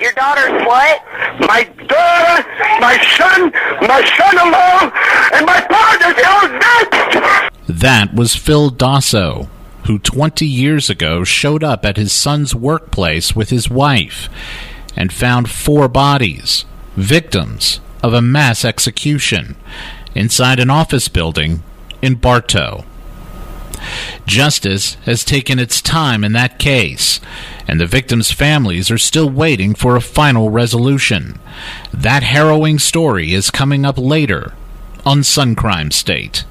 Your daughter's what? My daughter, my son, my son-in-law, and my partner's all dead! That was Phil Dosso, who 20 years ago showed up at his son's workplace with his wife and found four bodies, victims of a mass execution, inside an office building in Bartow. Justice has taken its time in that case, and the victims' families are still waiting for a final resolution. That harrowing story is coming up later on Sun Crime State.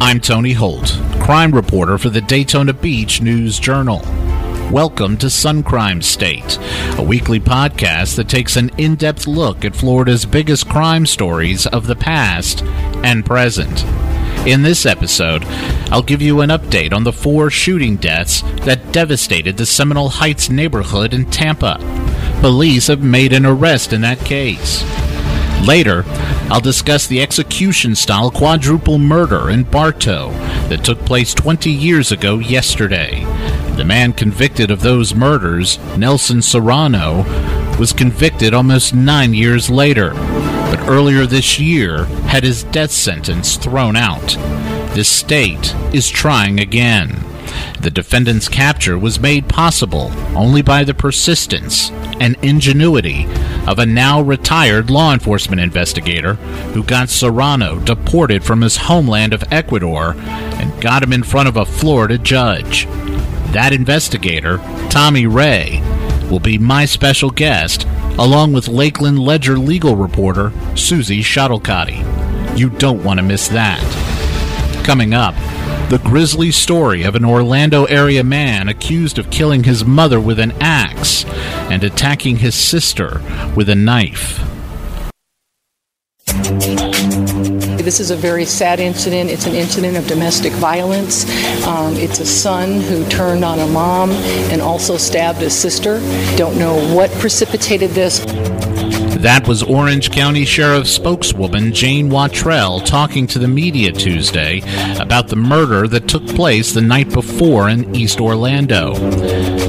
I'm Tony Holt, crime reporter for the Daytona Beach News Journal. Welcome to Sun Crime State, a weekly podcast that takes an in depth look at Florida's biggest crime stories of the past and present. In this episode, I'll give you an update on the four shooting deaths that devastated the Seminole Heights neighborhood in Tampa. Police have made an arrest in that case. Later, I'll discuss the execution style quadruple murder in Bartow that took place 20 years ago yesterday. The man convicted of those murders, Nelson Serrano, was convicted almost nine years later, earlier this year had his death sentence thrown out. The state is trying again. The defendant's capture was made possible only by the persistence and ingenuity of a now retired law enforcement investigator who got Serrano deported from his homeland of Ecuador and got him in front of a Florida judge. That investigator, Tommy Ray, will be my special guest, along with Lakeland Ledger legal reporter Suzie Schottelkotte. You don't want to miss that. Coming up, the grisly story of an Orlando area man accused of killing his mother with an axe and attacking his sister with a knife. This is a very sad incident. It's an incident of domestic violence. Um, it's a son who turned on a mom and also stabbed a sister. Don't know what precipitated this. That was Orange County Sheriff spokeswoman Jane Watrel talking to the media Tuesday about the murder that took place the night before in East Orlando.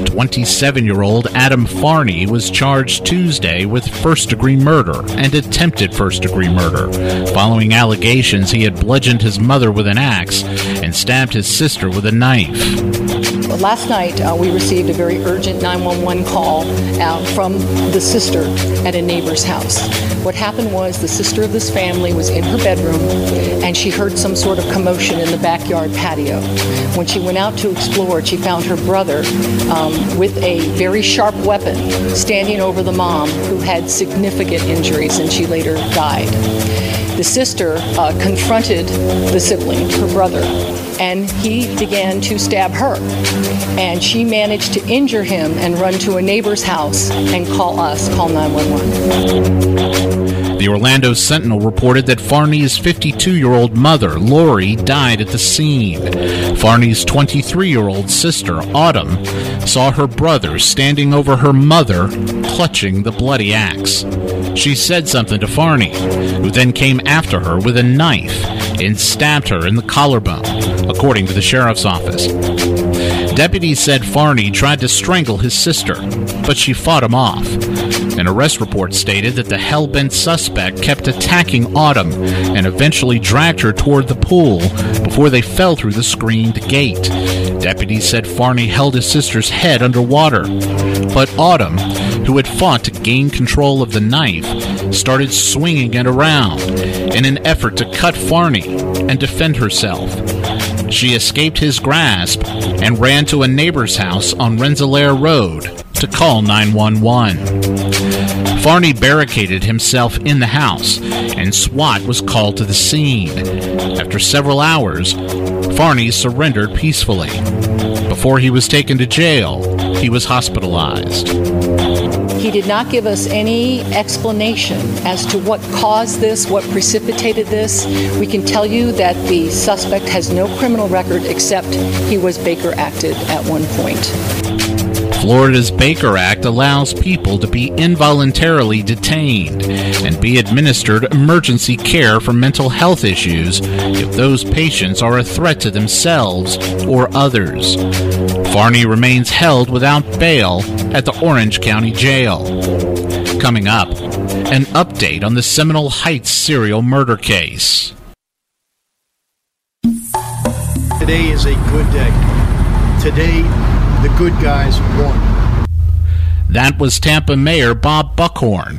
27 year old Adam Farney was charged Tuesday with first degree murder and attempted first degree murder, following allegations he had bludgeoned his mother with an axe and stabbed his sister with a knife. Last night, uh, we received a very urgent 911 call uh, from the sister at a neighbor's house. What happened was the sister of this family was in her bedroom and she heard some sort of commotion in the backyard patio. When she went out to explore, she found her brother um, with a very sharp weapon standing over the mom who had significant injuries and she later died. The sister uh, confronted the sibling, her brother, and he began to stab her. And she managed to injure him and run to a neighbor's house and call us, call 911. The Orlando Sentinel reported that Farney's 52 year old mother, Lori, died at the scene. Farney's 23 year old sister, Autumn, saw her brother standing over her mother, clutching the bloody axe. She said something to Farney, who then came after her with a knife and stabbed her in the collarbone, according to the sheriff's office. Deputies said Farney tried to strangle his sister, but she fought him off. An arrest report stated that the hell bent suspect kept attacking Autumn and eventually dragged her toward the pool before they fell through the screened gate. Deputies said Farney held his sister's head underwater. But Autumn, who had fought to gain control of the knife, started swinging it around in an effort to cut Farney and defend herself. She escaped his grasp and ran to a neighbor's house on Rensselaer Road to call 911. Farney barricaded himself in the house, and SWAT was called to the scene. After several hours, Farney surrendered peacefully. Before he was taken to jail, he was hospitalized. He did not give us any explanation as to what caused this, what precipitated this. We can tell you that the suspect has no criminal record except he was Baker acted at one point. Florida's Baker Act allows people to be involuntarily detained and be administered emergency care for mental health issues if those patients are a threat to themselves or others. Farney remains held without bail at the Orange County Jail. Coming up, an update on the Seminole Heights serial murder case. Today is a good day. Today, the good guys won. That was Tampa Mayor Bob Buckhorn,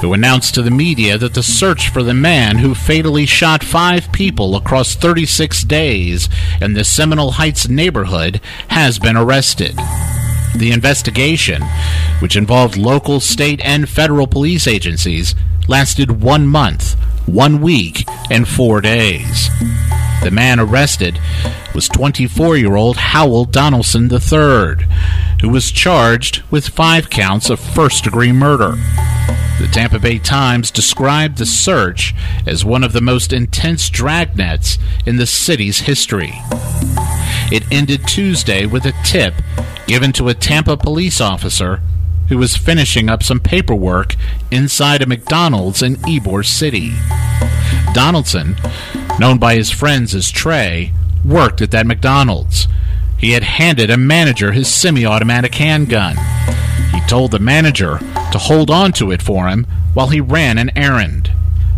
who announced to the media that the search for the man who fatally shot five people across 36 days in the Seminole Heights neighborhood has been arrested. The investigation, which involved local, state, and federal police agencies, lasted one month, one week, and four days. The man arrested was 24 year old Howell Donaldson III, who was charged with five counts of first degree murder. The Tampa Bay Times described the search as one of the most intense dragnets in the city's history. It ended Tuesday with a tip given to a Tampa police officer who was finishing up some paperwork inside a McDonald's in Ybor City. Donaldson, known by his friends as Trey, worked at that McDonald's. He had handed a manager his semi automatic handgun. He told the manager to hold on to it for him while he ran an errand.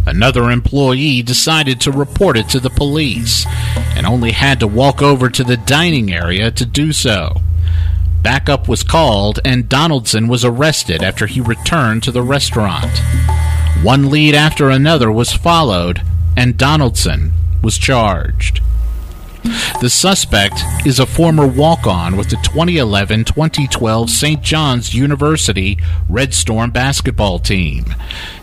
Another employee decided to report it to the police and only had to walk over to the dining area to do so. Backup was called and Donaldson was arrested after he returned to the restaurant. One lead after another was followed and Donaldson was charged. The suspect is a former walk on with the 2011 2012 St. John's University Red Storm basketball team.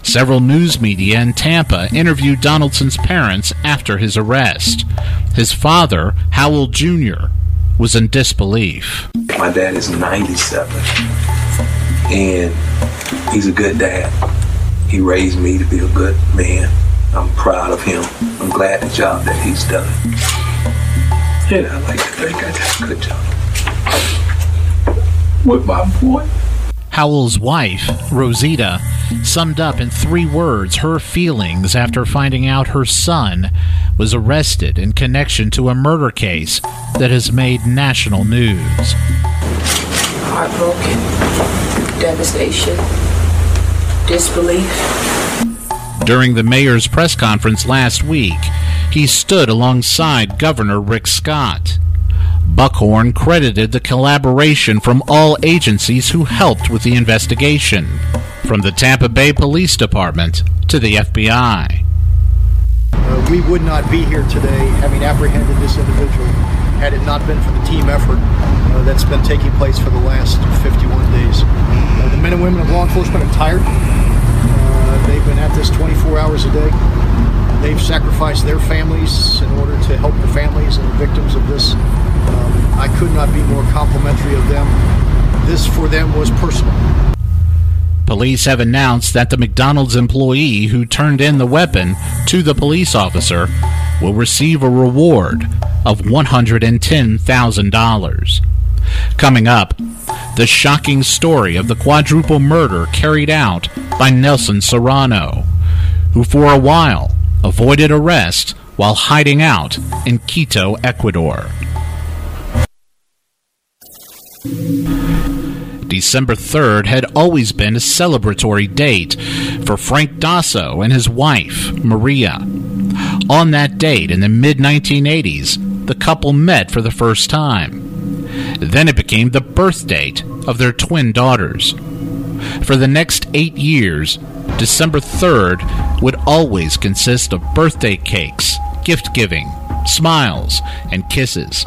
Several news media in Tampa interviewed Donaldson's parents after his arrest. His father, Howell Jr., was in disbelief. My dad is 97, and he's a good dad. He raised me to be a good man. I'm proud of him. I'm glad the job that he's done. And I like to think I did a good job with my boy. Howell's wife, Rosita, summed up in three words her feelings after finding out her son was arrested in connection to a murder case that has made national news. Heartbroken, devastation, disbelief. During the mayor's press conference last week, he stood alongside Governor Rick Scott. Buckhorn credited the collaboration from all agencies who helped with the investigation, from the Tampa Bay Police Department to the FBI. Uh, we would not be here today having apprehended this individual had it not been for the team effort uh, that's been taking place for the last 51 days. Uh, the men and women of law enforcement are tired. They've been at this 24 hours a day. They've sacrificed their families in order to help the families and the victims of this. Um, I could not be more complimentary of them. This for them was personal. Police have announced that the McDonald's employee who turned in the weapon to the police officer will receive a reward of $110,000. Coming up, the shocking story of the quadruple murder carried out by Nelson Serrano, who for a while avoided arrest while hiding out in Quito, Ecuador. December 3rd had always been a celebratory date for Frank Dosso and his wife, Maria. On that date in the mid 1980s, the couple met for the first time. Then it became the birth date of their twin daughters. For the next eight years, December 3rd would always consist of birthday cakes, gift giving, smiles, and kisses.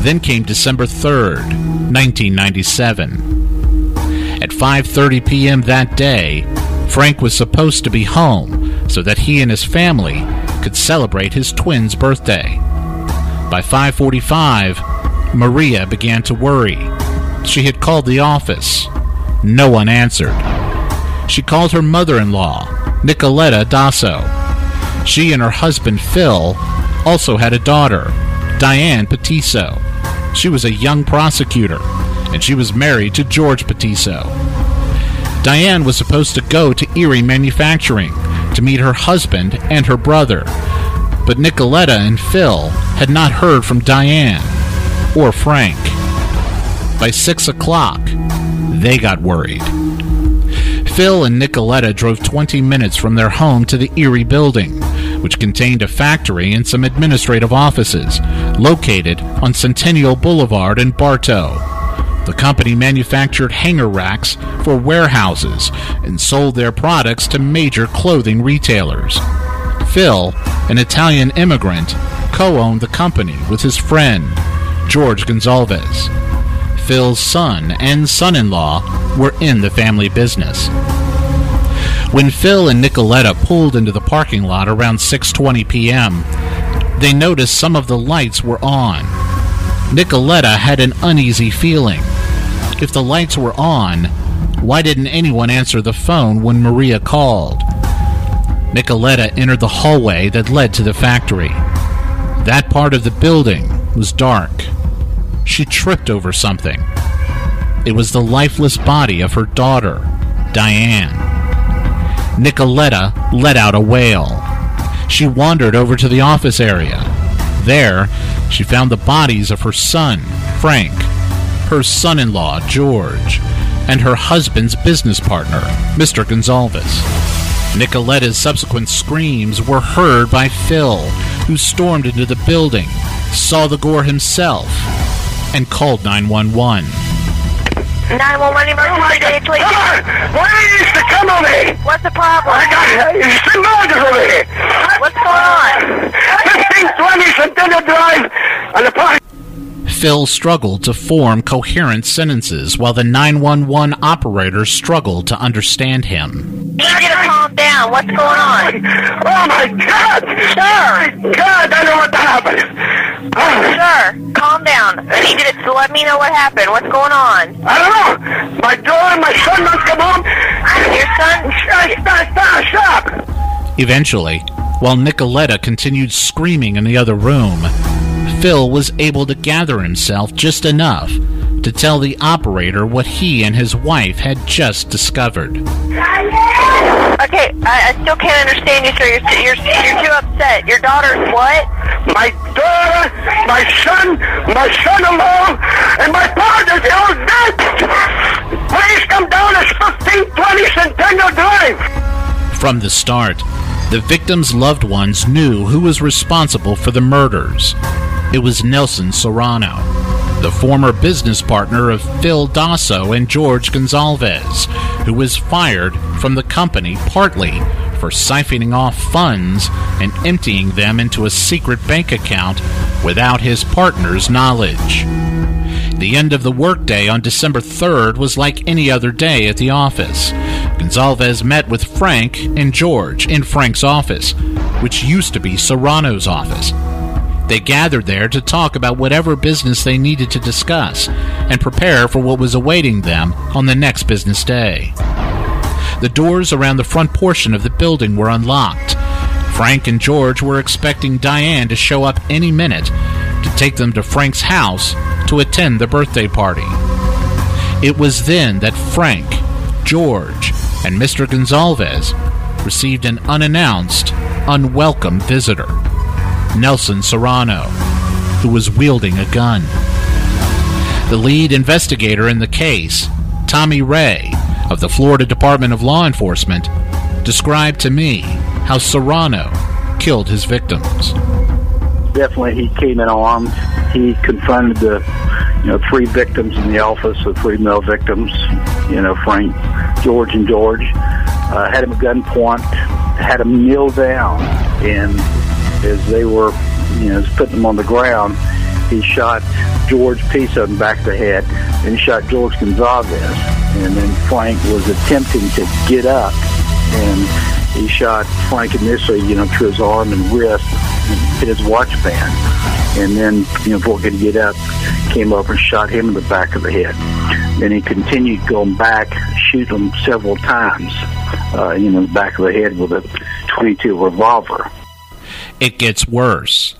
Then came December 3rd, 1997. At 5:30 p.m. that day, Frank was supposed to be home so that he and his family could celebrate his twin's birthday. By 5:45, Maria began to worry. She had called the office. No one answered. She called her mother-in-law, Nicoletta Dosso. She and her husband, Phil, also had a daughter, Diane Patisso. She was a young prosecutor, and she was married to George Patisso. Diane was supposed to go to Erie Manufacturing to meet her husband and her brother, but Nicoletta and Phil had not heard from Diane or Frank. By six o'clock, they got worried. Phil and Nicoletta drove 20 minutes from their home to the Erie building, which contained a factory and some administrative offices, located on Centennial Boulevard in Bartow. The company manufactured hanger racks for warehouses and sold their products to major clothing retailers. Phil, an Italian immigrant, co owned the company with his friend, George Gonzalez. Phil's son and son in law were in the family business. When Phil and Nicoletta pulled into the parking lot around 6:20 p.m., they noticed some of the lights were on. Nicoletta had an uneasy feeling. If the lights were on, why didn't anyone answer the phone when Maria called? Nicoletta entered the hallway that led to the factory. That part of the building was dark. She tripped over something. It was the lifeless body of her daughter, Diane. Nicoletta let out a wail. She wandered over to the office area. There, she found the bodies of her son, Frank, her son in law, George, and her husband's business partner, Mr. Gonzalez. Nicoletta's subsequent screams were heard by Phil, who stormed into the building, saw the gore himself, and called 911. 911 emergency, day, please. Please, to come on me. What's the problem? I got some murders over here. What's going on? 1520 Centennial Drive on the park. Phil struggled to form coherent sentences while the 911 operator struggled to understand him. You need to calm down. What's going on? Oh my God! Sir, God, I don't know what happened. Oh, sir, calm down. You need to let me know what happened. What's going on? I don't know. My daughter, my son must come home. Your son? Stop, stop, stop. Eventually, while Nicoletta continued screaming in the other room, Phil was able to gather himself just enough to tell the operator what he and his wife had just discovered. Okay, I, I still can't understand you, sir. You're, you're, you're too upset. Your daughter's what? My daughter, my son, my son-in-law, and my partner's all dead. Please come down to 1520 Centennial Drive. From the start, the victims' loved ones knew who was responsible for the murders. It was Nelson Serrano, the former business partner of Phil Dosso and George Gonzalez, who was fired from the company partly for siphoning off funds and emptying them into a secret bank account without his partner's knowledge. The end of the workday on December 3rd was like any other day at the office. Gonzalez met with Frank and George in Frank's office, which used to be Serrano's office. They gathered there to talk about whatever business they needed to discuss and prepare for what was awaiting them on the next business day. The doors around the front portion of the building were unlocked. Frank and George were expecting Diane to show up any minute to take them to Frank's house to attend the birthday party. It was then that Frank, George, and Mr. Gonzalez received an unannounced, unwelcome visitor. Nelson Serrano, who was wielding a gun. The lead investigator in the case, Tommy Ray of the Florida Department of Law Enforcement, described to me how Serrano killed his victims. Definitely, he came in armed. He confronted the, you know, three victims in the office, the three male victims. You know, Frank, George, and George. Uh, had him at gunpoint, had him kneel down, and as they were, you know, putting them on the ground, he shot George the back of the head, and he shot George Gonzalez. And then Frank was attempting to get up, and he shot Frank initially, you know, through his arm and wrist, hit his watch band. And then, you know, before he could get up, came up and shot him in the back of the head. Then he continued going back, shoot him several times, uh, you know, the back of the head with a 22 revolver. It gets worse.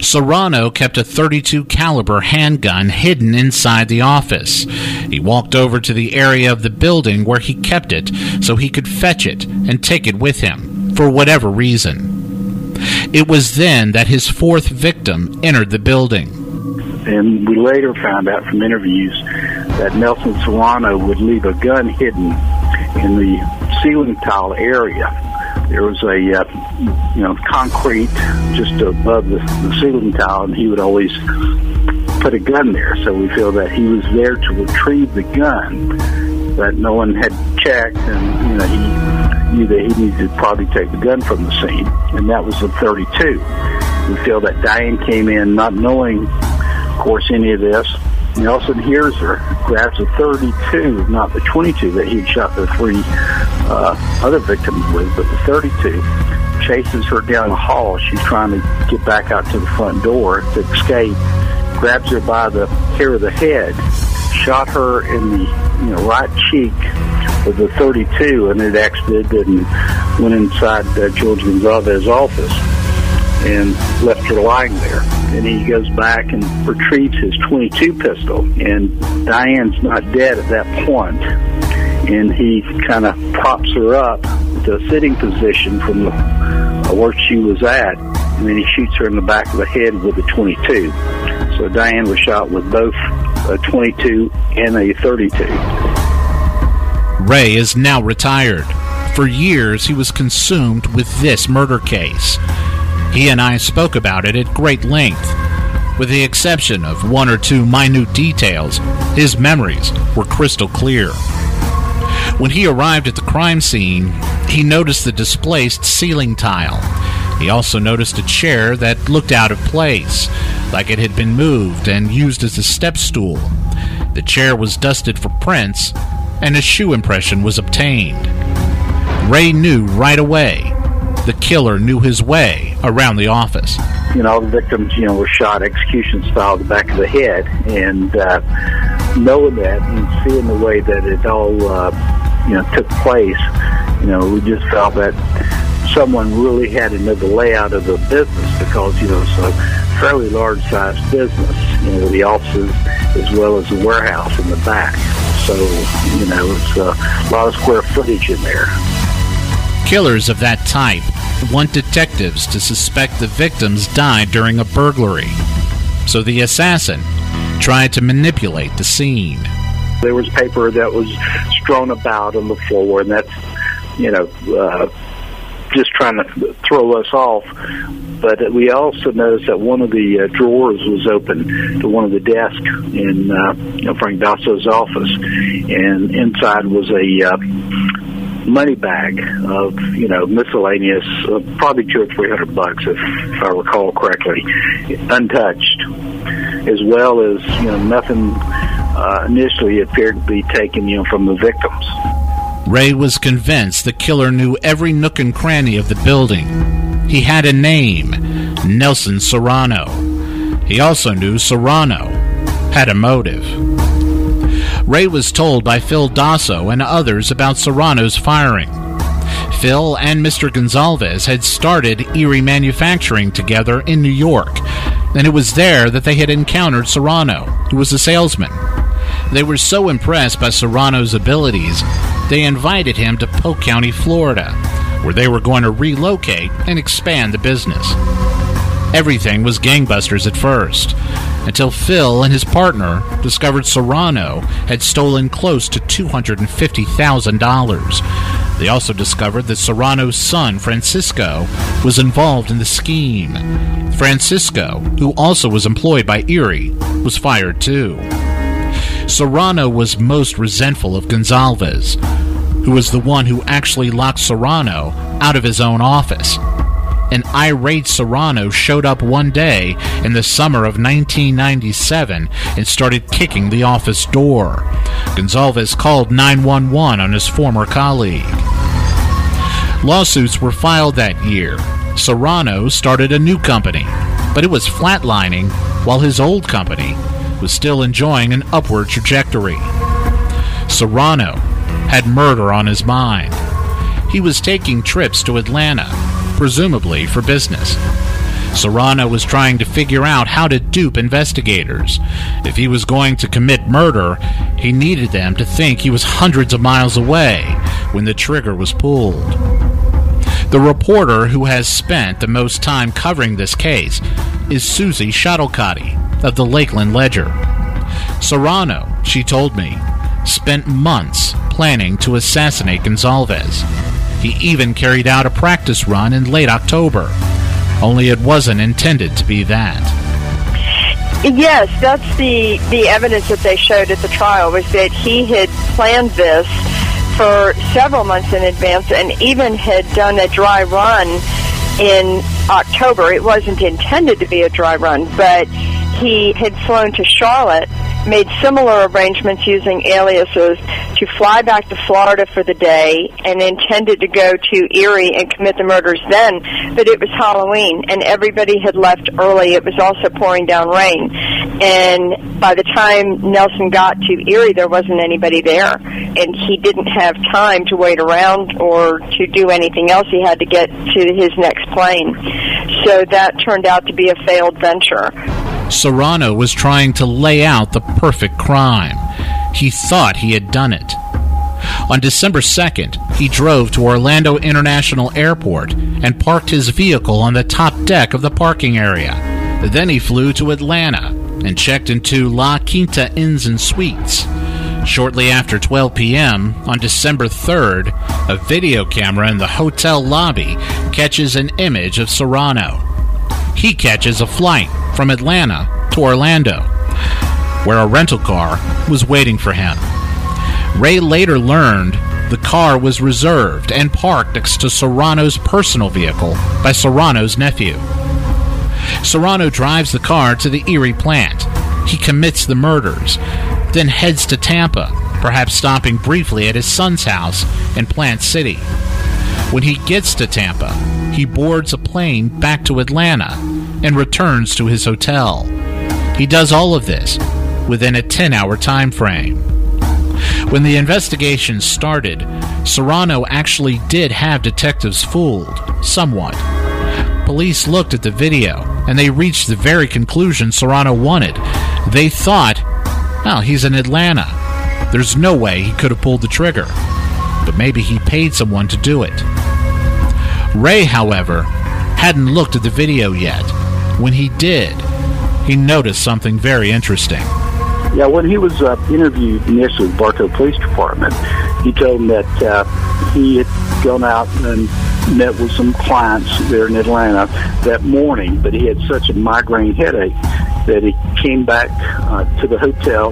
Serrano kept a 32 caliber handgun hidden inside the office. He walked over to the area of the building where he kept it so he could fetch it and take it with him for whatever reason. It was then that his fourth victim entered the building. And we later found out from interviews that Nelson Serrano would leave a gun hidden in the ceiling tile area there was a uh, you know concrete just above the, the ceiling tile, and he would always put a gun there. So we feel that he was there to retrieve the gun that no one had checked, and you know he knew that he needed to probably take the gun from the scene, and that was the 32. We feel that Diane came in not knowing, of course, any of this, Nelson hears her, grabs a 32, not the 22 that he'd shot the three uh, other victims with, but the 32, chases her down the hall. She's trying to get back out to the front door to escape, grabs her by the hair of the head, shot her in the you know right cheek with the 32, and it exited and went inside uh, George Gonzalez's office and left her lying there. And he goes back and retrieves his 22 pistol. And Diane's not dead at that point. And he kind of props her up to a sitting position from the, uh, where she was at. And then he shoots her in the back of the head with a 22. So Diane was shot with both a 22 and a 32. Ray is now retired. For years, he was consumed with this murder case. He and I spoke about it at great length. With the exception of one or two minute details, his memories were crystal clear. When he arrived at the crime scene, he noticed the displaced ceiling tile. He also noticed a chair that looked out of place, like it had been moved and used as a step stool. The chair was dusted for prints, and a shoe impression was obtained. Ray knew right away the killer knew his way around the office. You know, the victims, you know, were shot execution style the back of the head, and uh, knowing that and seeing the way that it all, uh, you know, took place, you know, we just felt that someone really had to know the layout of the business because, you know, it's a fairly large sized business, you know, the offices as well as the warehouse in the back. So, you know, it's a lot of square footage in there. Killers of that type want detectives to suspect the victims died during a burglary. So the assassin tried to manipulate the scene. There was paper that was strewn about on the floor, and that's, you know, uh, just trying to throw us off. But we also noticed that one of the uh, drawers was open to one of the desks in uh, Frank Dosso's office, and inside was a uh, money bag of you know miscellaneous, uh, probably two or three hundred bucks if, if I recall correctly, untouched, as well as you know nothing uh, initially appeared to be taken you know from the victims. Ray was convinced the killer knew every nook and cranny of the building. He had a name, Nelson Serrano. He also knew Serrano had a motive. Ray was told by Phil Dosso and others about Serrano's firing. Phil and Mr. Gonzalez had started Erie Manufacturing together in New York, and it was there that they had encountered Serrano, who was a salesman. They were so impressed by Serrano's abilities, they invited him to Polk County, Florida, where they were going to relocate and expand the business. Everything was gangbusters at first, until Phil and his partner discovered Serrano had stolen close to $250,000. They also discovered that Serrano's son, Francisco, was involved in the scheme. Francisco, who also was employed by Erie, was fired too. Serrano was most resentful of Gonzalez, who was the one who actually locked Serrano out of his own office an irate Serrano showed up one day in the summer of 1997 and started kicking the office door. Gonzalez called 911 on his former colleague. Lawsuits were filed that year. Serrano started a new company, but it was flatlining while his old company was still enjoying an upward trajectory. Serrano had murder on his mind. He was taking trips to Atlanta, presumably for business. Serrano was trying to figure out how to dupe investigators. If he was going to commit murder, he needed them to think he was hundreds of miles away when the trigger was pulled. The reporter who has spent the most time covering this case is Suzie Schottelkotte of the Lakeland Ledger. Serrano, she told me, spent months planning to assassinate Gonzalez. He even carried out a practice run in late October, only it wasn't intended to be that. Yes, that's the the evidence that they showed at the trial was that he had planned this for several months in advance and even had done a dry run in October. It wasn't intended to be a dry run, but he had flown to Charlotte made similar arrangements using aliases to fly back to Florida for the day and intended to go to Erie and commit the murders then, but it was Halloween and everybody had left early. It was also pouring down rain. And by the time Nelson got to Erie, there wasn't anybody there. And he didn't have time to wait around or to do anything else. He had to get to his next plane. So that turned out to be a failed venture. Serrano was trying to lay out the perfect crime. He thought he had done it. On December 2nd, he drove to Orlando International Airport and parked his vehicle on the top deck of the parking area. Then he flew to Atlanta and checked into La Quinta Inns and Suites. Shortly after 12 p.m. on December 3rd, a video camera in the hotel lobby catches an image of Serrano. He catches a flight from Atlanta to Orlando, where a rental car was waiting for him. Ray later learned the car was reserved and parked next to Serrano's personal vehicle by Serrano's nephew. Serrano drives the car to the Erie plant. He commits the murders, then heads to Tampa, perhaps stopping briefly at his son's house in Plant City. When he gets to Tampa, he boards a plane back to Atlanta and returns to his hotel. He does all of this within a 10 hour time frame. When the investigation started, Serrano actually did have detectives fooled, somewhat. Police looked at the video and they reached the very conclusion Serrano wanted. They thought, well, he's in Atlanta. There's no way he could have pulled the trigger. But maybe he paid someone to do it. Ray, however, hadn't looked at the video yet. When he did, he noticed something very interesting. Yeah, when he was uh, interviewed initially with Bartow Police Department, he told them that uh, he had gone out and met with some clients there in Atlanta that morning, but he had such a migraine headache that he came back uh, to the hotel,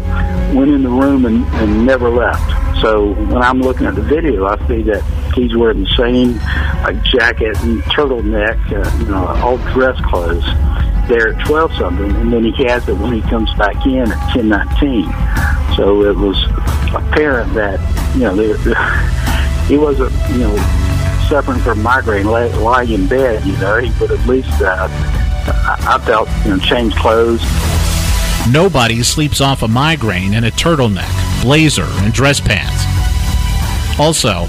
went in the room, and, and never left. So when I'm looking at the video, I see that he's wearing the same like jacket and turtleneck, uh, you know, all dress clothes there at 12 something, and then he has it when he comes back in at 10:19. So it was apparent that you know there, he wasn't you know suffering from migraine lying in bed. You know, he would at least uh, I felt you know change clothes. Nobody sleeps off a migraine in a turtleneck, blazer, and dress pants. Also,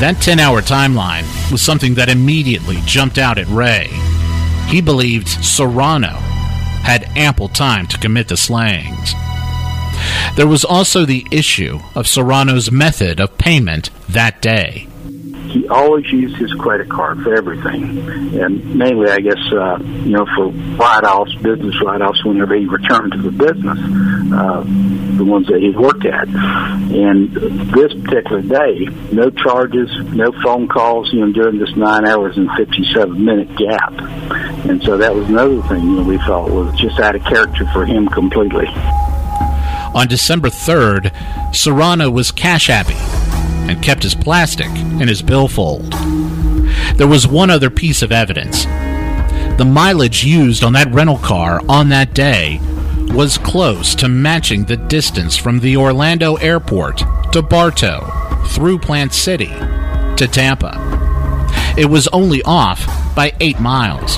that 10 hour timeline was something that immediately jumped out at Ray. He believed Serrano had ample time to commit the slayings. There was also the issue of Serrano's method of payment that day he always used his credit card for everything, and mainly, I guess, uh, you know, for write-offs, business write-offs, whenever he returned to the business, uh, the ones that he worked at. And this particular day, no charges, no phone calls, you know, during this nine hours and fifty-seven minute gap. And so that was another thing you know, we felt was just out of character for him completely. On December 3rd, Serrano was cash happy and kept his plastic in his billfold. There was one other piece of evidence. The mileage used on that rental car on that day was close to matching the distance from the Orlando airport to Bartow through Plant City to Tampa. It was only off by eight miles.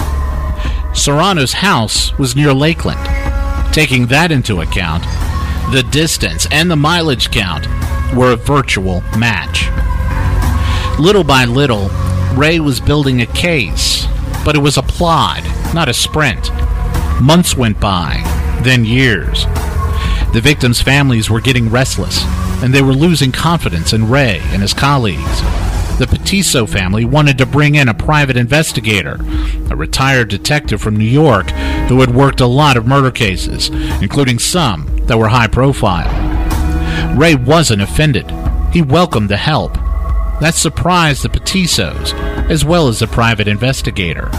Serrano's house was near Lakeland. Taking that into account, the distance and the mileage count were a virtual match. Little by little, Ray was building a case, but it was a plod, not a sprint. Months went by, then years. The victims' families were getting restless, and they were losing confidence in Ray and his colleagues. The Patisso family wanted to bring in a private investigator, a retired detective from New York who had worked a lot of murder cases, including some that were high profile. Ray wasn't offended. He welcomed the help. That surprised the Patissos, as well as the private investigator.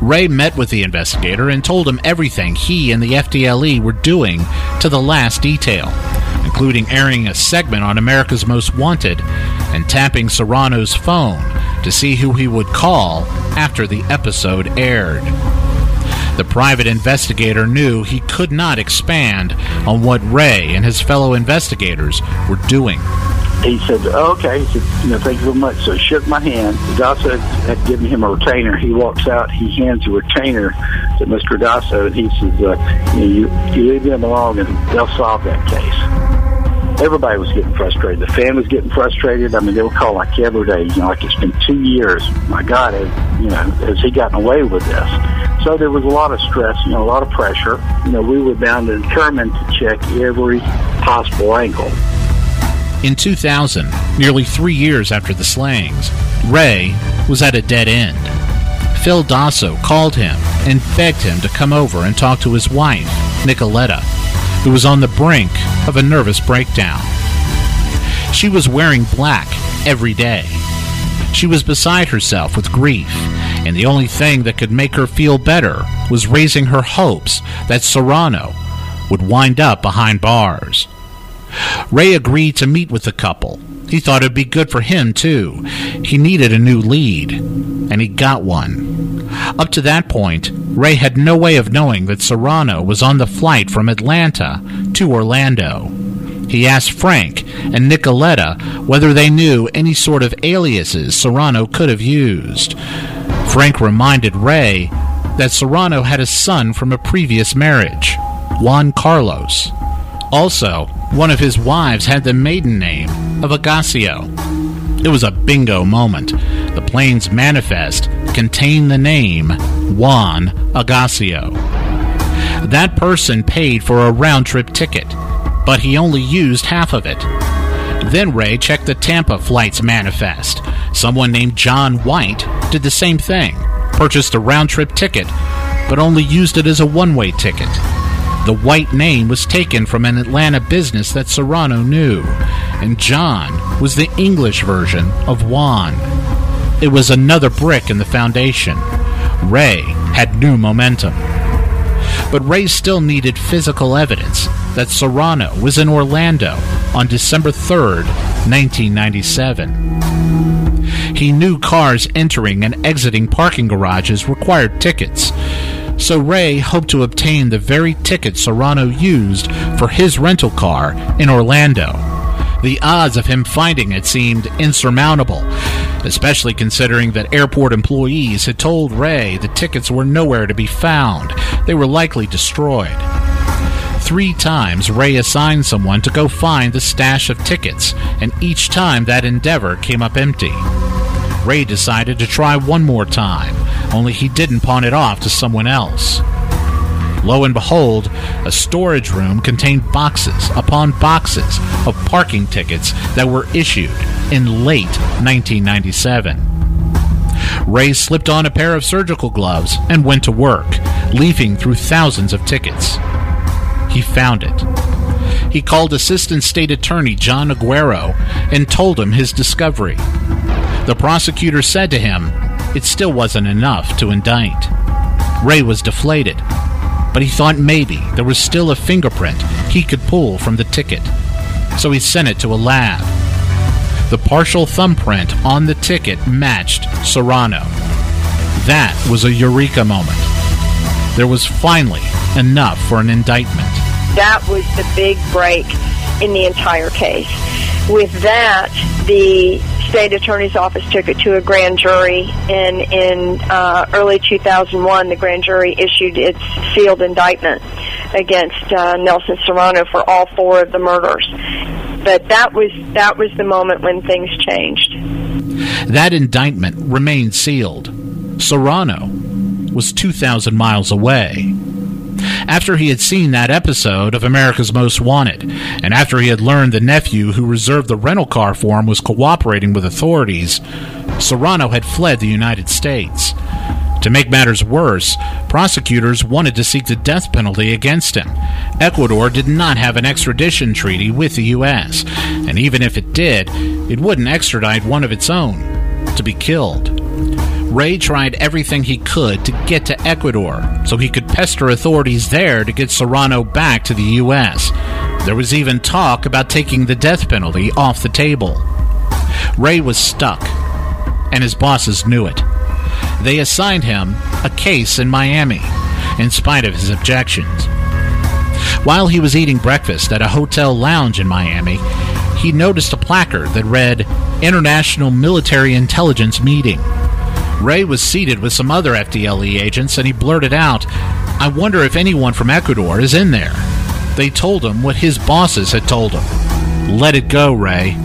Ray met with the investigator and told him everything he and the FDLE were doing to the last detail, including airing a segment on America's Most Wanted and tapping Serrano's phone to see who he would call after the episode aired. The private investigator knew he could not expand on what Ray and his fellow investigators were doing. He said, oh, okay. He said, you know, thank you very much. So he shook my hand. Dosso had given him a retainer. He walks out. He hands the retainer to Mr. Dosso, and he says, uh, you, you, leave them alone, and they'll solve that case. Everybody was getting frustrated. The family was getting frustrated. I mean, they would call like every day. You know, like it's been two years. My God, has, you know, has he gotten away with this? So there was a lot of stress, you know, a lot of pressure. You know, we were bound and determined to check every possible angle. In 2000, nearly three years after the slayings, Ray was at a dead end. Phil Dosso called him and begged him to come over and talk to his wife, Nicoletta, who was on the brink of a nervous breakdown. She was wearing black every day. She was beside herself with grief, and the only thing that could make her feel better was raising her hopes that Serrano would wind up behind bars. Ray agreed to meet with the couple. He thought it'd be good for him, too. He needed a new lead, and he got one. Up to that point, Ray had no way of knowing that Serrano was on the flight from Atlanta to Orlando. He asked Frank and Nicoletta whether they knew any sort of aliases Serrano could have used. Frank reminded Ray that Serrano had a son from a previous marriage, Juan Carlos. Also, one of his wives had the maiden name of Agasio. It was a bingo moment. The plane's manifest contained the name Juan Agasio. That person paid for a round trip ticket, but he only used half of it. Then Ray checked the Tampa flight's manifest. Someone named John White did the same thing, purchased a round trip ticket, but only used it as a one way ticket. The White name was taken from an Atlanta business that Serrano knew, and John was the English version of Juan. It was another brick in the foundation. Ray had new momentum. But Ray still needed physical evidence that Serrano was in Orlando on December 3, 1997. He knew cars entering and exiting parking garages required tickets, so Ray hoped to obtain the very ticket Serrano used for his rental car in Orlando. The odds of him finding it seemed insurmountable, especially considering that airport employees had told Ray the tickets were nowhere to be found. They were likely destroyed. Three times Ray assigned someone to go find the stash of tickets, and each time that endeavor came up empty. Ray decided to try one more time, only he didn't pawn it off to someone else. Lo and behold, a storage room contained boxes upon boxes of parking tickets that were issued in late 1997. Ray slipped on a pair of surgical gloves and went to work, leafing through thousands of tickets. He found it. He called Assistant State Attorney John Aguero and told him his discovery. The prosecutor said to him, it still wasn't enough to indict. Ray was deflated, but he thought maybe there was still a fingerprint he could pull from the ticket. So he sent it to a lab. The partial thumbprint on the ticket matched Serrano. That was a eureka moment. There was finally enough for an indictment. That was the big break in the entire case. With that, the state attorney's office took it to a grand jury, and in uh, early 2001, the grand jury issued its sealed indictment against uh, Nelson Serrano for all four of the murders. But that was that was the moment when things changed. That indictment remained sealed. Serrano was 2,000 miles away. After he had seen that episode of America's Most Wanted, and after he had learned the nephew who reserved the rental car for him was cooperating with authorities, Serrano had fled the United States. To make matters worse, prosecutors wanted to seek the death penalty against him. Ecuador did not have an extradition treaty with the U.S., and even if it did, it wouldn't extradite one of its own to be killed. Ray tried everything he could to get to Ecuador so he could pester authorities there to get Serrano back to the U.S. There was even talk about taking the death penalty off the table. Ray was stuck, and his bosses knew it. They assigned him a case in Miami, in spite of his objections. While he was eating breakfast at a hotel lounge in Miami, he noticed a placard that read International Military Intelligence Meeting. Ray was seated with some other FDLE agents and he blurted out, I wonder if anyone from Ecuador is in there. They told him what his bosses had told him. Let it go, Ray.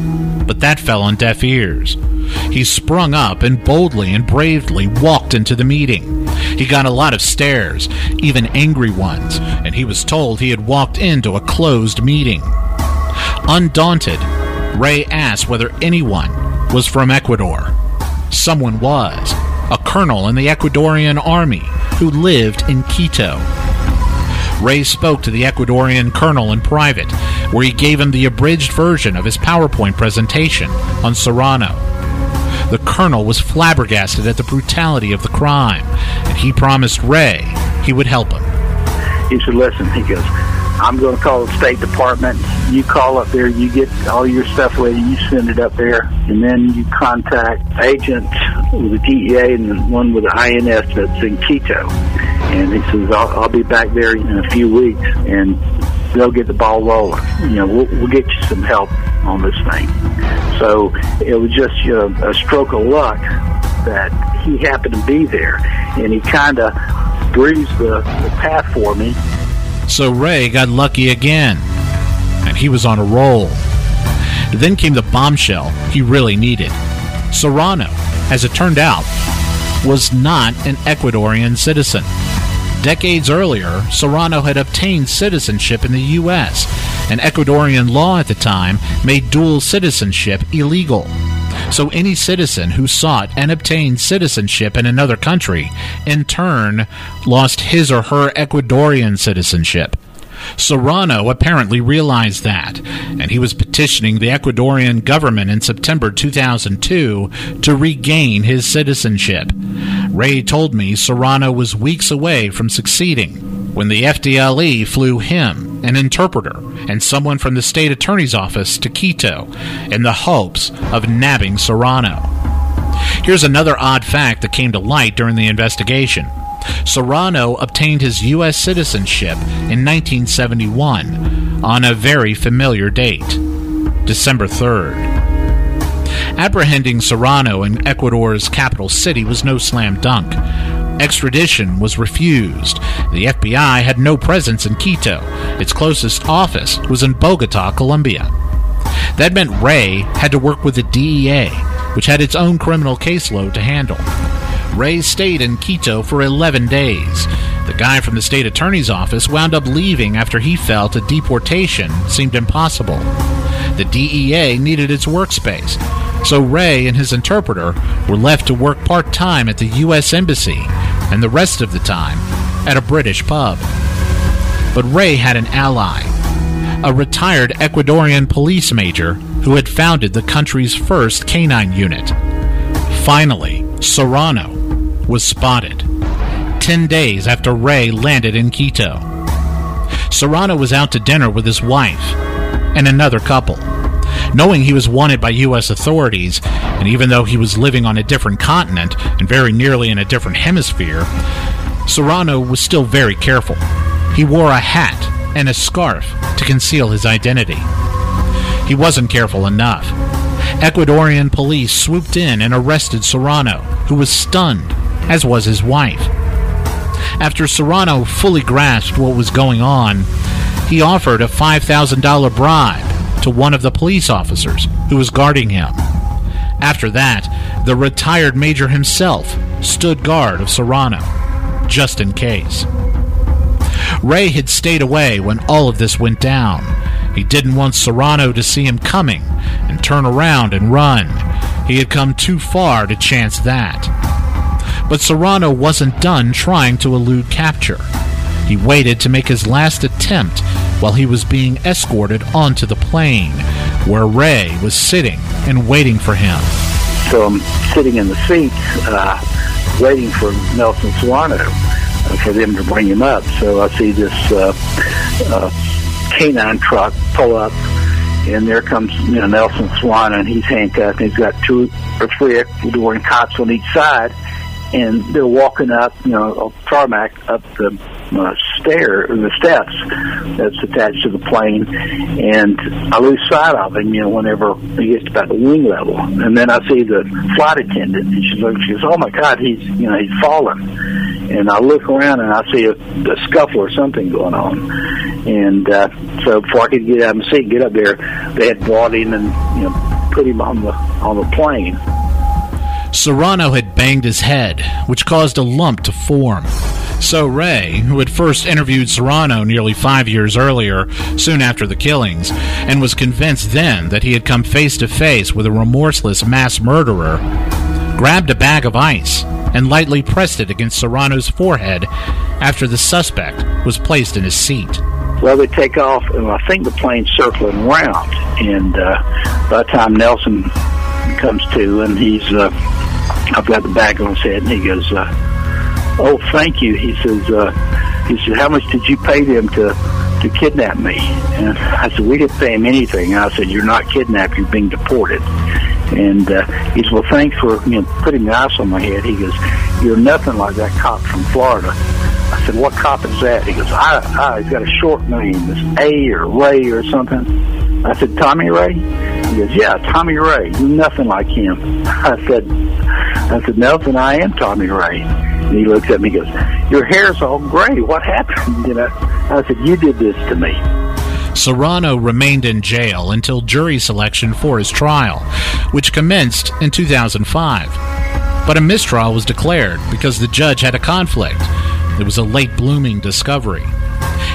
But that fell on deaf ears. He sprung up and boldly and bravely walked into the meeting. He got a lot of stares, even angry ones, and he was told he had walked into a closed meeting. Undaunted, Ray asked whether anyone was from Ecuador. Someone was, a colonel in the Ecuadorian army who lived in Quito. Ray spoke to the Ecuadorian colonel in private, where he gave him the abridged version of his PowerPoint presentation on Serrano. The colonel was flabbergasted at the brutality of the crime, and he promised Ray he would help him. He said, listen, he goes, I'm going to call the State Department. You call up there, you get all your stuff ready, you send it up there, and then you contact agents with the DEA and one with the INS that's in Quito. And he says, I'll, I'll be back there in a few weeks, and they'll get the ball rolling. You know, we'll, we'll get you some help on this thing. So it was just you know, a stroke of luck that he happened to be there, and he kind of breezed the, the path for me. So Ray got lucky again, and he was on a roll. Then came the bombshell he really needed. Serrano, as it turned out, was not an Ecuadorian citizen. Decades earlier, Serrano had obtained citizenship in the U.S., and Ecuadorian law at the time made dual citizenship illegal. So any citizen who sought and obtained citizenship in another country, in turn, lost his or her Ecuadorian citizenship. Serrano apparently realized that, and he was petitioning the Ecuadorian government in September 2002 to regain his citizenship. Ray told me Serrano was weeks away from succeeding when the FDLE flew him, an interpreter, and someone from the state attorney's office to Quito in the hopes of nabbing Serrano. Here's another odd fact that came to light during the investigation. Serrano obtained his U.S. citizenship in 1971 on a very familiar date, December 3rd. Apprehending Serrano in Ecuador's capital city was no slam dunk. Extradition was refused. The FBI had no presence in Quito. Its closest office was in Bogota, Colombia. That meant Ray had to work with the DEA, which had its own criminal caseload to handle. Ray stayed in Quito for 11 days. The guy from the state attorney's office wound up leaving after he felt a deportation seemed impossible. The DEA needed its workspace, so Ray and his interpreter were left to work part time at the U.S. Embassy and the rest of the time at a British pub. But Ray had an ally, a retired Ecuadorian police major who had founded the country's first canine unit. Finally, Serrano was spotted. Ten days after Ray landed in Quito. Serrano was out to dinner with his wife and another couple. Knowing he was wanted by U.S. authorities, and even though he was living on a different continent and very nearly in a different hemisphere, Serrano was still very careful. He wore a hat and a scarf to conceal his identity. He wasn't careful enough. Ecuadorian police swooped in and arrested Serrano, who was stunned, as was his wife. After Serrano fully grasped what was going on, he offered a $5,000 bribe to one of the police officers who was guarding him. After that, the retired major himself stood guard of Serrano, just in case. Ray had stayed away when all of this went down. He didn't want Serrano to see him coming and turn around and run. He had come too far to chance that. But Serrano wasn't done trying to elude capture. He waited to make his last attempt while he was being escorted onto the plane, where Ray was sitting and waiting for him. So I'm sitting in the seat, uh, waiting for Nelson Serrano uh, for them to bring him up. So I see this uh, uh, canine truck pull up, and there comes you know Nelson Swan, and he's handcuffed. And he's got two or three Ecuadorian cops on each side, and they're walking up, you know, a tarmac up the uh, stair, the steps that's attached to the plane, and I lose sight of him, you know, whenever he gets about the wing level, and then I see the flight attendant, and she looks, she goes, "Oh my God, he's, you know, he's fallen." And I look around and I see a, a scuffle or something going on, and uh, so before I could get out of the seat, get up there, they had brought him and you know put him on the on the plane. Serrano had banged his head, which caused a lump to form. So Ray, who had first interviewed Serrano nearly five years earlier, soon after the killings, and was convinced then that he had come face to face with a remorseless mass murderer, grabbed a bag of ice and lightly pressed it against Serrano's forehead after the suspect was placed in his seat. Well, they take off, and I think the plane's circling around. And uh, by the time Nelson comes to, and he's, uh, I've got the bag on his head, and he goes, uh, "Oh, thank you." He says, uh, "He said, how much did you pay them to to kidnap me?" And I said, "We didn't pay him anything." And I said, "You're not kidnapped. You're being deported." And uh, he said, "Well, thanks for you know putting the ice on my head." He goes, "You're nothing like that cop from Florida." I said, "What cop is that?" He goes, "I, I he's got a short name, it's A or Ray or something." I said, "Tommy Ray." He goes, "Yeah, Tommy Ray. You're nothing like him." I said, "I said, Nelson, I am Tommy Ray." And he looks at me, and goes, "Your hair's all gray. What happened?" You know. I said, "You did this to me." Serrano remained in jail until jury selection for his trial, which commenced in 2005. But a mistrial was declared because the judge had a conflict. It was a late blooming discovery.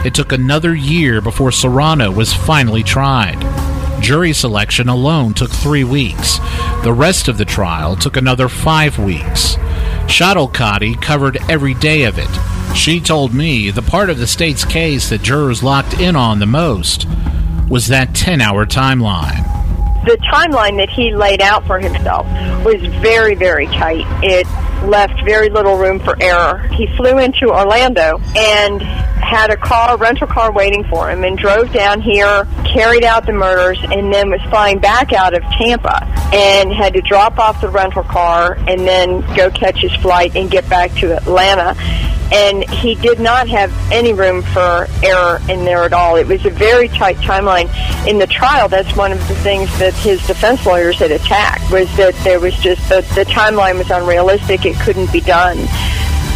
It took another year before Serrano was finally tried. Jury selection alone took three weeks. The rest of the trial took another five weeks. Schottelkotte covered every day of it. She told me the part of the state's case that jurors locked in on the most was that 10 hour timeline. The timeline that he laid out for himself was very, very tight. It left very little room for error. He flew into Orlando and had a car, rental car waiting for him and drove down here, carried out the murders, and then was flying back out of Tampa and had to drop off the rental car and then go catch his flight and get back to Atlanta. And he did not have any room for error in there at all. It was a very tight timeline. In the trial, that's one of the things that his defense lawyers had attacked, was that there was just, the, the timeline was unrealistic. It couldn't be done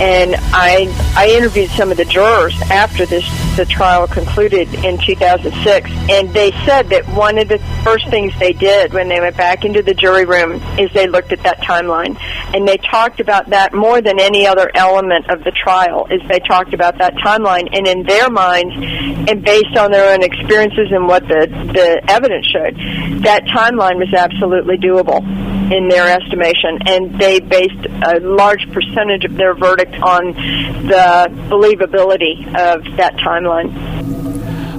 and I I interviewed some of the jurors after this the trial concluded in 2006, and they said that one of the first things they did when they went back into the jury room is they looked at that timeline, and they talked about that more than any other element of the trial. Is they talked about that timeline, and in their minds, and based on their own experiences and what the the evidence showed, that timeline was absolutely doable in their estimation, and they based a large percentage of their verdict on the believability of that timeline.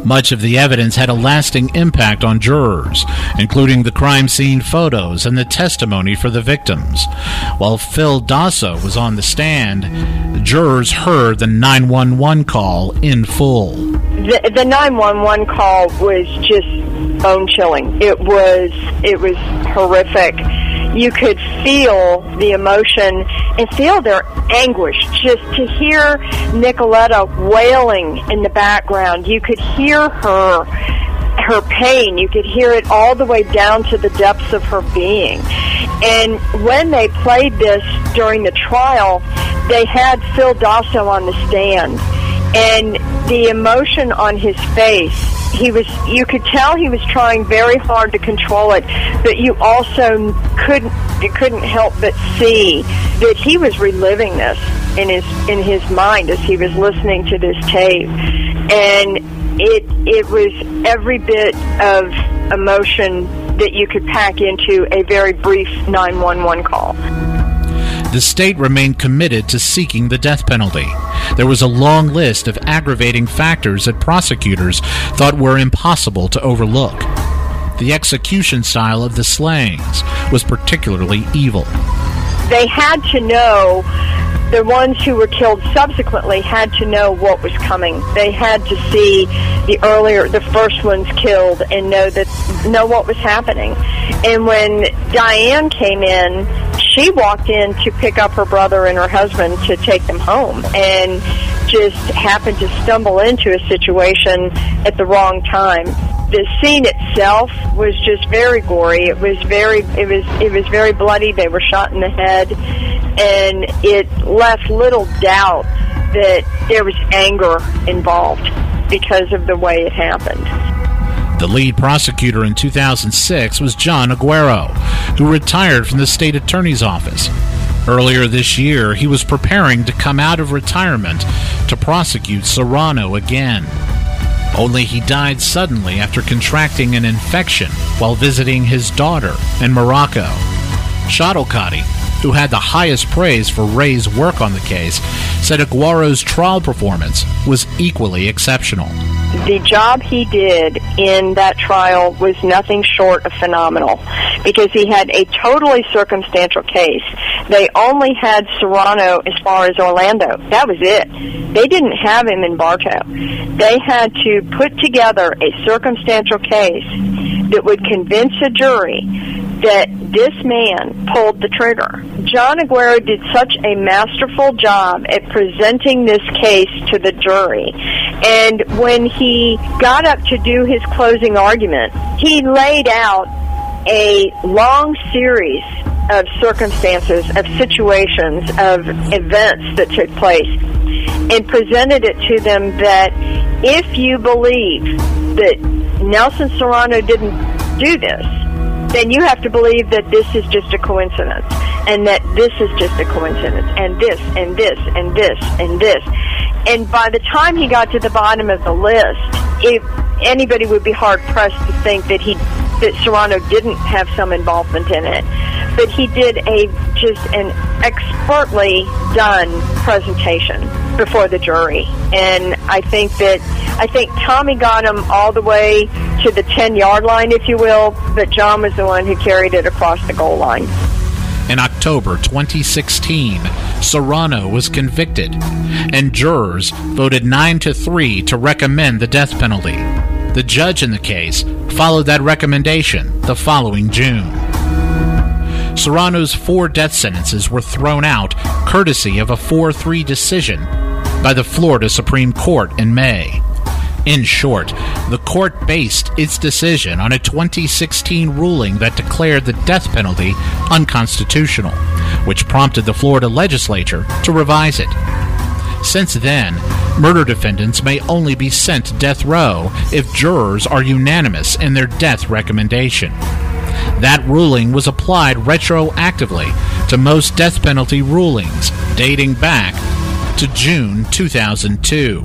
Much of the evidence had a lasting impact on jurors, including the crime scene photos and the testimony for the victims. While Phil Dosso was on the stand, jurors heard the 911 call in full. The, the 911 call was just bone chilling. It was it was horrific you could feel the emotion and feel their anguish. Just to hear Nicoletta wailing in the background, you could hear her her pain. You could hear it all the way down to the depths of her being. And when they played this during the trial, they had Phil Dosso on the stand. And the emotion on his face, he was you could tell he was trying very hard to control it, but you also couldn't you couldn't help but see that he was reliving this in his in his mind as he was listening to this tape. And it it was every bit of emotion that you could pack into a very brief 911 call. The state remained committed to seeking the death penalty. There was a long list of aggravating factors that prosecutors thought were impossible to overlook. The execution style of the slayings was particularly evil. They had to know the ones who were killed subsequently had to know what was coming. They had to see the earlier, the first ones killed, and know that know what was happening. And when Diane came in, she walked in to pick up her brother and her husband to take them home, and just happened to stumble into a situation at the wrong time the scene itself was just very gory. It was very it was it was very bloody. They were shot in the head and it left little doubt that there was anger involved because of the way it happened. The lead prosecutor in 2006 was John Aguero, who retired from the state attorney's office. Earlier this year, he was preparing to come out of retirement to prosecute Serrano again. Only he died suddenly after contracting an infection while visiting his daughter in Morocco. Schottelkotte, who had the highest praise for Ray's work on the case, said Aguero's trial performance was equally exceptional. The job he did in that trial was nothing short of phenomenal because he had a totally circumstantial case. They only had Serrano as far as Orlando. That was it. They didn't have him in Bartow. They had to put together a circumstantial case that would convince a jury that this man pulled the trigger. John Aguero did such a masterful job at presenting this case to the jury. And when he got up to do his closing argument, he laid out a long series of circumstances, of situations, of events that took place, and presented it to them that if you believe that Nelson Serrano didn't do this, then you have to believe that this is just a coincidence and that this is just a coincidence and this and this and this and this. And by the time he got to the bottom of the list, if anybody would be hard pressed to think that he that Serrano didn't have some involvement in it. But he did a just an expertly done presentation before the jury. And I think that I think Tommy got him all the way to the 10 yard line, if you will, but John was the one who carried it across the goal line. In October 2016, Serrano was convicted, and jurors voted 9 to 3 to recommend the death penalty. The judge in the case followed that recommendation the following June. Serrano's four death sentences were thrown out courtesy of a 4 3 decision by the Florida Supreme Court in May. In short, the court based its decision on a 2016 ruling that declared the death penalty unconstitutional, which prompted the Florida legislature to revise it. Since then, murder defendants may only be sent to death row if jurors are unanimous in their death recommendation. That ruling was applied retroactively to most death penalty rulings dating back to June 2002.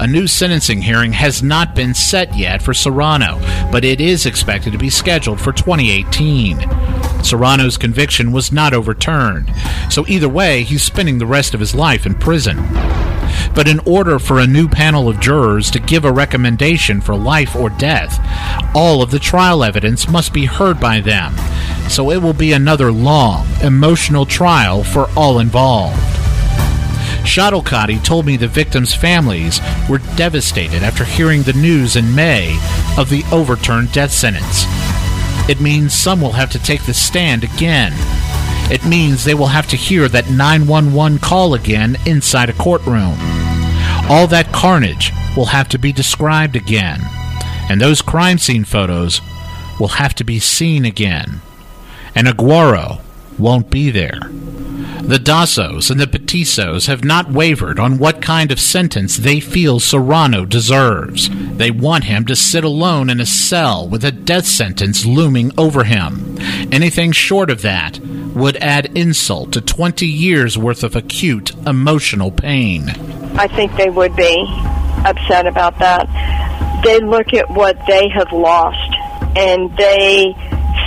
A new sentencing hearing has not been set yet for Serrano, but it is expected to be scheduled for 2018. Serrano's conviction was not overturned, so either way, he's spending the rest of his life in prison. But in order for a new panel of jurors to give a recommendation for life or death, all of the trial evidence must be heard by them, so it will be another long, emotional trial for all involved. Schottelkotte told me the victims' families were devastated after hearing the news in May of the overturned death sentence. It means some will have to take the stand again. It means they will have to hear that 911 call again inside a courtroom. All that carnage will have to be described again. And those crime scene photos will have to be seen again. And Aguero won't be there. The Dossos and the Patissos have not wavered on what kind of sentence they feel Serrano deserves. They want him to sit alone in a cell with a death sentence looming over him. Anything short of that would add insult to 20 years worth of acute emotional pain. I think they would be upset about that. They look at what they have lost and they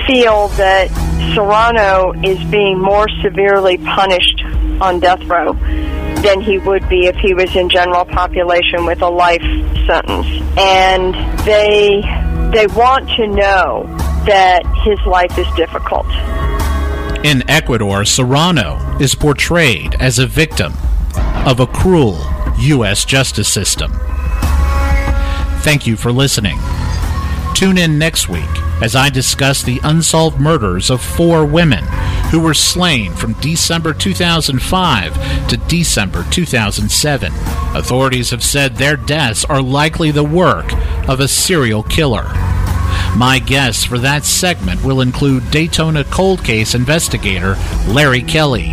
feel that Serrano is being more severely punished on death row than he would be if he was in general population with a life sentence. And they they want to know that his life is difficult. In Ecuador, Serrano is portrayed as a victim of a cruel U.S. justice system. Thank you for listening. Tune in next week as I discuss the unsolved murders of four women who were slain from December 2005 to December 2007. Authorities have said their deaths are likely the work of a serial killer. My guests for that segment will include Daytona cold case investigator Larry Kelly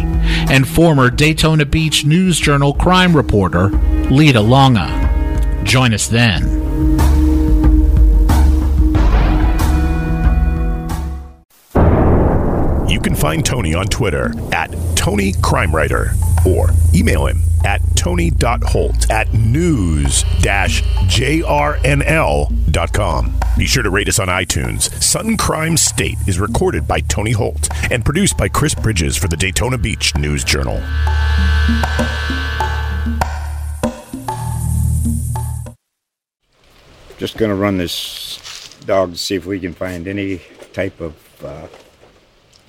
and former Daytona Beach News Journal crime reporter Lita Longa. Join us then. You can find Tony on Twitter at Tony Crime Writer or email him at tony.holt at news-jrnl.com. Be sure to rate us on iTunes. Sun Crime State is recorded by Tony Holt and produced by Chris Bridges for the Daytona Beach News Journal. Just going to run this dog to see if we can find any type of uh,